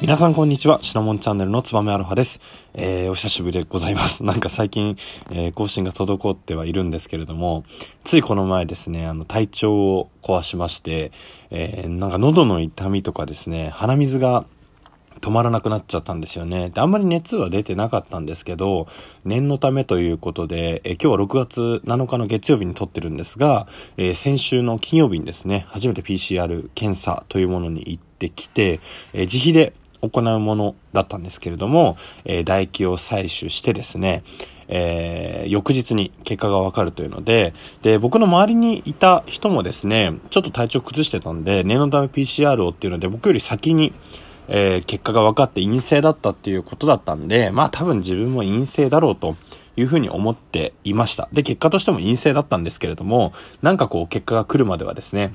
皆さんこんにちは。シナモンチャンネルのつばめアロハです。えー、お久しぶりでございます。なんか最近、えー、更新が滞ってはいるんですけれども、ついこの前ですね、あの、体調を壊しまして、えー、なんか喉の痛みとかですね、鼻水が止まらなくなっちゃったんですよね。で、あんまり熱は出てなかったんですけど、念のためということで、え今日は6月7日の月曜日に撮ってるんですが、えー、先週の金曜日にですね、初めて PCR 検査というものに行ってきて、えー、自費で行うものだったんですけれども、えー、唾液を採取してですね、えー、翌日に結果がわかるというので、で、僕の周りにいた人もですね、ちょっと体調崩してたんで、念のため PCR をっていうので、僕より先に、えー、結果が分かって陰性だったっていうことだったんで、まあ多分自分も陰性だろうというふうに思っていました。で、結果としても陰性だったんですけれども、なんかこう結果が来るまではですね、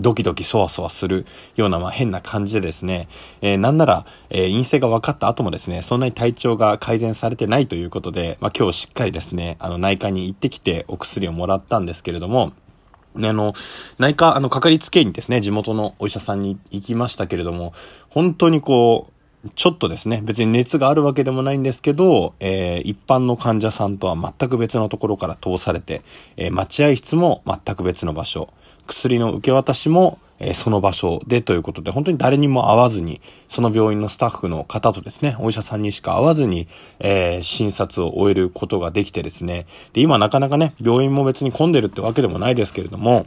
ドキドキそわそわするような、まあ、変な感じでですね、えー、なんなら、えー、陰性が分かった後もですね、そんなに体調が改善されてないということで、まあ、今日しっかりですね、あの、内科に行ってきてお薬をもらったんですけれども、あの、内科、あの、かかりつけ医にですね、地元のお医者さんに行きましたけれども、本当にこう、ちょっとですね、別に熱があるわけでもないんですけど、えー、一般の患者さんとは全く別のところから通されて、えー、待合室も全く別の場所、薬の受け渡しも、えー、その場所でということで、本当に誰にも会わずに、その病院のスタッフの方とですね、お医者さんにしか会わずに、えー、診察を終えることができてですね、で、今なかなかね、病院も別に混んでるってわけでもないですけれども、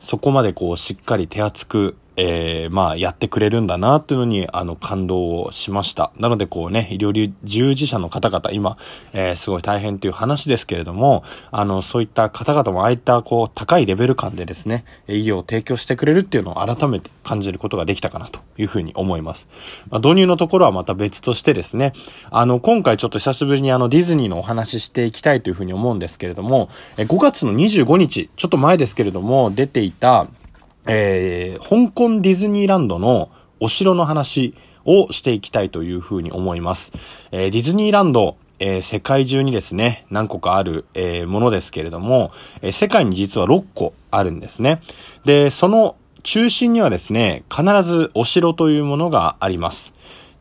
そこまでこう、しっかり手厚く、えー、まあ、やってくれるんだな、っていうのに、あの、感動をしました。なので、こうね、医療従事者の方々、今、えー、すごい大変という話ですけれども、あの、そういった方々もああいった、こう、高いレベル感でですね、医療を提供してくれるっていうのを改めて感じることができたかな、というふうに思います。まあ、導入のところはまた別としてですね、あの、今回ちょっと久しぶりにあの、ディズニーのお話ししていきたいというふうに思うんですけれども、5月の25日、ちょっと前ですけれども、出ていた、えー、香港ディズニーランドのお城の話をしていきたいというふうに思います。えー、ディズニーランド、えー、世界中にですね、何個かある、えー、ものですけれども、え、世界に実は6個あるんですね。で、その中心にはですね、必ずお城というものがあります。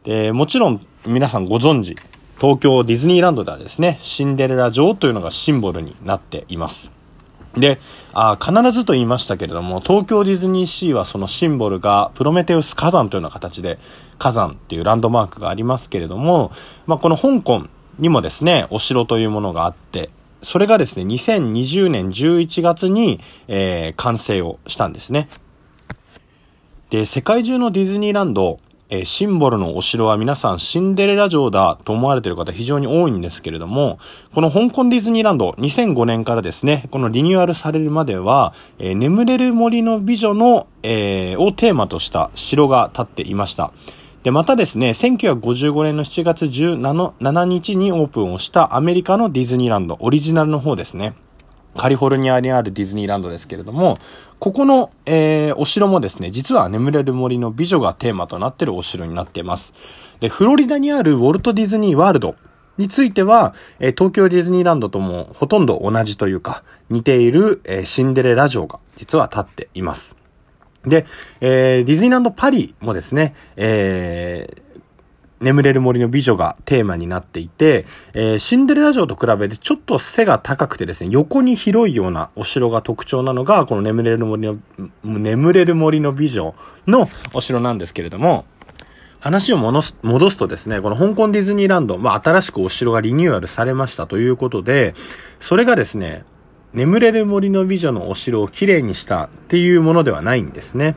で、もちろん皆さんご存知、東京ディズニーランドではですね、シンデレラ城というのがシンボルになっています。で、あ必ずと言いましたけれども、東京ディズニーシーはそのシンボルがプロメテウス火山というような形で火山っていうランドマークがありますけれども、まあ、この香港にもですね、お城というものがあって、それがですね、2020年11月に、えー、完成をしたんですね。で、世界中のディズニーランド、えー、シンボルのお城は皆さんシンデレラ城だと思われている方非常に多いんですけれども、この香港ディズニーランド2005年からですね、このリニューアルされるまでは、えー、眠れる森の美女の、えー、をテーマとした城が建っていました。で、またですね、1955年の7月17日にオープンをしたアメリカのディズニーランド、オリジナルの方ですね。カリフォルニアにあるディズニーランドですけれども、ここの、えー、お城もですね、実は眠れる森の美女がテーマとなっているお城になっています。で、フロリダにあるウォルト・ディズニー・ワールドについては、えー、東京ディズニーランドともほとんど同じというか、似ている、えー、シンデレラ城が実は立っています。で、えー、ディズニーランド・パリもですね、えー、眠れる森の美女がテーマになっていて、えー、シンデレラ城と比べてちょっと背が高くてですね、横に広いようなお城が特徴なのが、この眠れる森の、眠れる森の美女のお城なんですけれども、話を戻す戻すとですね、この香港ディズニーランド、まあ、新しくお城がリニューアルされましたということで、それがですね、眠れる森の美女のお城をきれいにしたっていうものではないんですね。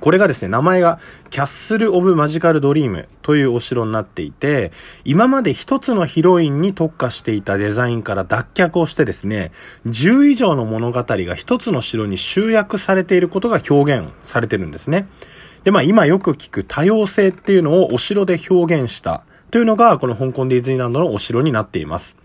これがですね、名前がキャッスル・オブ・マジカル・ドリームというお城になっていて、今まで一つのヒロインに特化していたデザインから脱却をしてですね、10以上の物語が一つの城に集約されていることが表現されてるんですね。で、まあ今よく聞く多様性っていうのをお城で表現したというのが、この香港ディズニーランドのお城になっています。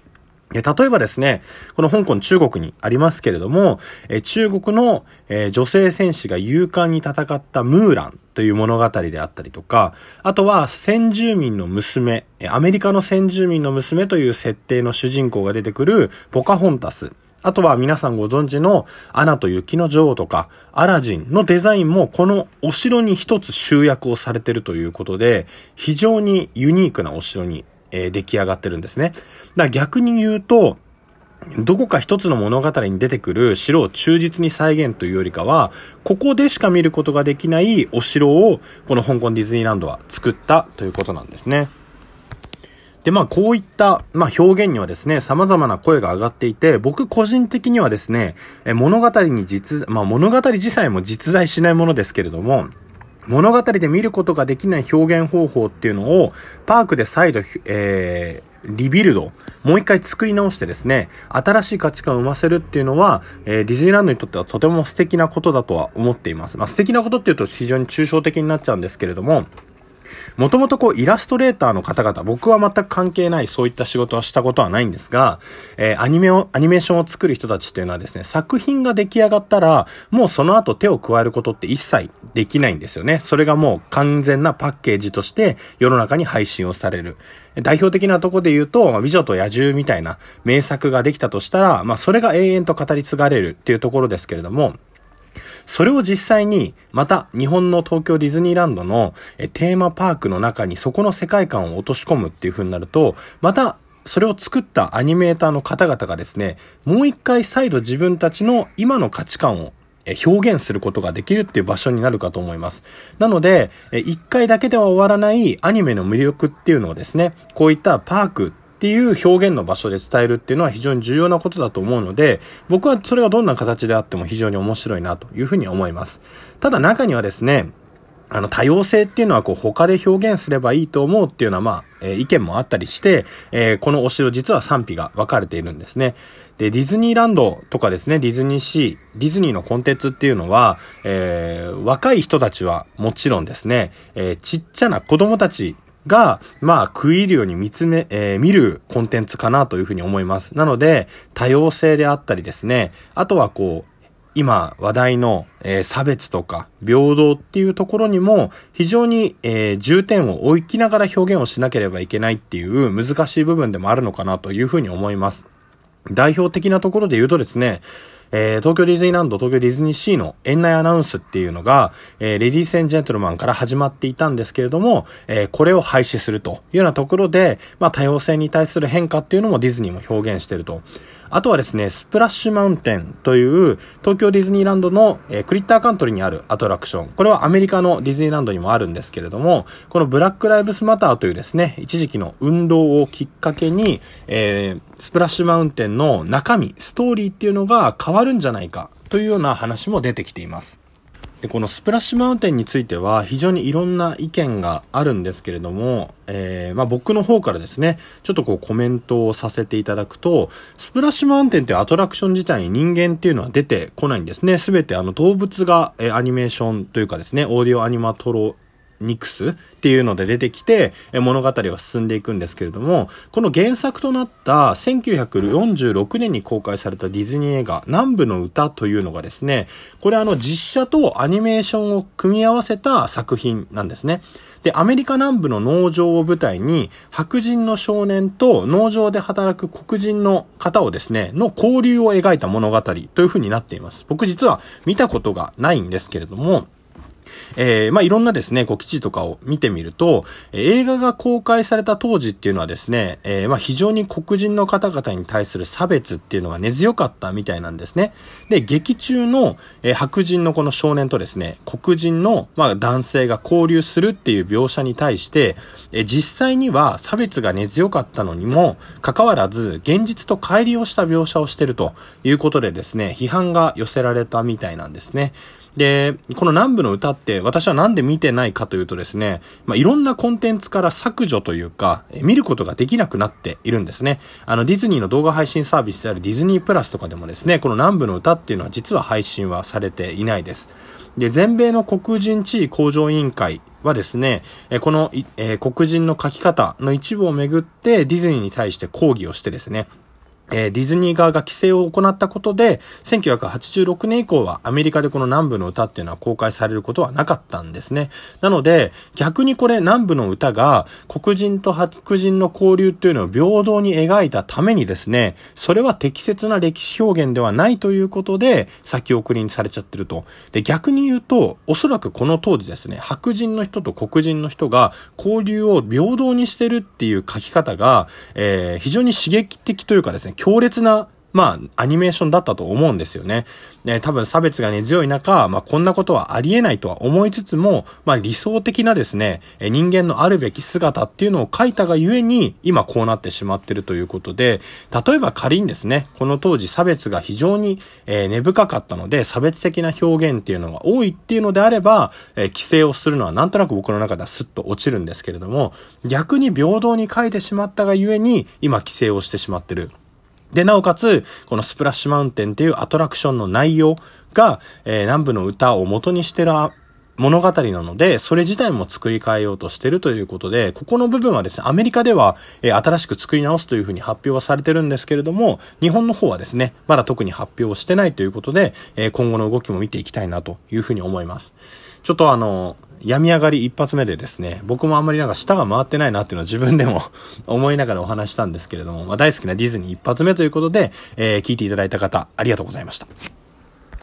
例えばですね、この香港中国にありますけれども、え中国の、え女性戦士が勇敢に戦ったムーランという物語であったりとか、あとは先住民の娘、アメリカの先住民の娘という設定の主人公が出てくるポカホンタスあとは皆さんご存知のアナと雪の女王とかアラジンのデザインもこのお城に一つ集約をされてるということで非常にユニークなお城に、え、出来上がってるんですね。だから逆に言うとどこか一つの物語に出てくる城を忠実に再現というよりかは、ここでしか見ることができないお城を、この香港ディズニーランドは作ったということなんですね。で、まあ、こういった、まあ、表現にはですね、様々な声が上がっていて、僕個人的にはですね、え物語に実、まあ、物語自体も実在しないものですけれども、物語で見ることができない表現方法っていうのを、パークで再度、えー、リビルド、もう一回作り直してですね、新しい価値観を生ませるっていうのは、えー、ディズニーランドにとってはとても素敵なことだとは思っています。まあ、素敵なことっていうと非常に抽象的になっちゃうんですけれども、もともとこうイラストレーターの方々、僕は全く関係ないそういった仕事はしたことはないんですが、えー、アニメを、アニメーションを作る人たちっていうのはですね、作品が出来上がったら、もうその後手を加えることって一切できないんですよね。それがもう完全なパッケージとして世の中に配信をされる。代表的なとこで言うと、まあ、美女と野獣みたいな名作ができたとしたら、まあそれが永遠と語り継がれるっていうところですけれども、それを実際に、また日本の東京ディズニーランドのテーマパークの中にそこの世界観を落とし込むっていう風になると、またそれを作ったアニメーターの方々がですね、もう一回再度自分たちの今の価値観を表現することができるっていう場所になるかと思います。なので、一回だけでは終わらないアニメの魅力っていうのをですね、こういったパークっていう表現の場所で伝えるっていうのは非常に重要なことだと思うので、僕はそれがどんな形であっても非常に面白いなというふうに思います。ただ中にはですね、あの、多様性っていうのはこう他で表現すればいいと思うっていうのはまあ、えー、意見もあったりして、えー、このお城実は賛否が分かれているんですね。で、ディズニーランドとかですね、ディズニーシー、ディズニーのコンテンツっていうのは、えー、若い人たちはもちろんですね、えちっちゃな子供たちが、まあ、食い入るように見つめ、えー、見るコンテンツかなというふうに思います。なので、多様性であったりですね、あとはこう、今話題の、えー、差別とか平等っていうところにも非常に、えー、重点を置きながら表現をしなければいけないっていう難しい部分でもあるのかなというふうに思います。代表的なところで言うとですね、えー、東京ディズニーランド、東京ディズニーシーの園内アナウンスっていうのが、えー、レディースジェントルマンから始まっていたんですけれども、えー、これを廃止するというようなところで、まあ多様性に対する変化っていうのもディズニーも表現してると。あとはですね、スプラッシュマウンテンという東京ディズニーランドの、えー、クリッターカントリーにあるアトラクション。これはアメリカのディズニーランドにもあるんですけれども、このブラックライブスマターというですね、一時期の運動をきっかけに、えー、スプラッシュマウンテンの中身、ストーリーっていうのが変わるんじゃないかというような話も出てきています。で、このスプラッシュマウンテンについては非常にいろんな意見があるんですけれども、えー、まあ僕の方からですね、ちょっとこうコメントをさせていただくと、スプラッシュマウンテンってアトラクション自体に人間っていうのは出てこないんですね。すべてあの動物が、えー、アニメーションというかですね、オーディオアニマトロニクスっていうので出てきて、物語は進んでいくんですけれども、この原作となった1946年に公開されたディズニー映画、南部の歌というのがですね、これあの実写とアニメーションを組み合わせた作品なんですね。で、アメリカ南部の農場を舞台に、白人の少年と農場で働く黒人の方をですね、の交流を描いた物語という風になっています。僕実は見たことがないんですけれども、えー、まあ、いろんなですね、こう記事とかを見てみると、映画が公開された当時っていうのはですね、えー、まあ、非常に黒人の方々に対する差別っていうのが根強かったみたいなんですね。で、劇中の、えー、白人のこの少年とですね、黒人の、まあ、男性が交流するっていう描写に対して、えー、実際には差別が根強かったのにも、かかわらず、現実と乖離をした描写をしてるということでですね、批判が寄せられたみたいなんですね。で、この南部の歌って私はなんで見てないかというとですね、まあ、いろんなコンテンツから削除というか、見ることができなくなっているんですね。あの、ディズニーの動画配信サービスであるディズニープラスとかでもですね、この南部の歌っていうのは実は配信はされていないです。で、全米の黒人地位向上委員会はですね、この、えー、黒人の書き方の一部をめぐってディズニーに対して抗議をしてですね、えー、ディズニー側が規制を行ったことで、1986年以降はアメリカでこの南部の歌っていうのは公開されることはなかったんですね。なので、逆にこれ南部の歌が黒人と白人の交流っていうのを平等に描いたためにですね、それは適切な歴史表現ではないということで、先送りにされちゃってると。で、逆に言うと、おそらくこの当時ですね、白人の人と黒人の人が交流を平等にしてるっていう書き方が、えー、非常に刺激的というかですね、強烈なまあ、アニメーションだったと思うんですよね。ね多分差別が根強い中、まあ、こんなことはありえないとは思いつつも、まあ、理想的なですね、人間のあるべき姿っていうのを書いたがゆえに、今こうなってしまってるということで、例えば仮にですね、この当時差別が非常に、え根深かったので、差別的な表現っていうのが多いっていうのであれば、え規制をするのはなんとなく僕の中ではスッと落ちるんですけれども、逆に平等に書いてしまったがゆえに、今規制をしてしまってる。で、なおかつ、このスプラッシュマウンテンっていうアトラクションの内容が、えー、南部の歌を元にしてる物語なので、それ自体も作り変えようとしてるということで、ここの部分はですね、アメリカでは、えー、新しく作り直すというふうに発表はされてるんですけれども、日本の方はですね、まだ特に発表してないということで、えー、今後の動きも見ていきたいなというふうに思います。ちょっとあの、病み上がり一発目でですね、僕もあんまりなんか舌が回ってないなっていうのは自分でも 思いながらお話したんですけれども、まあ、大好きなディズニー一発目ということで、えー、聞いていただいた方、ありがとうございました。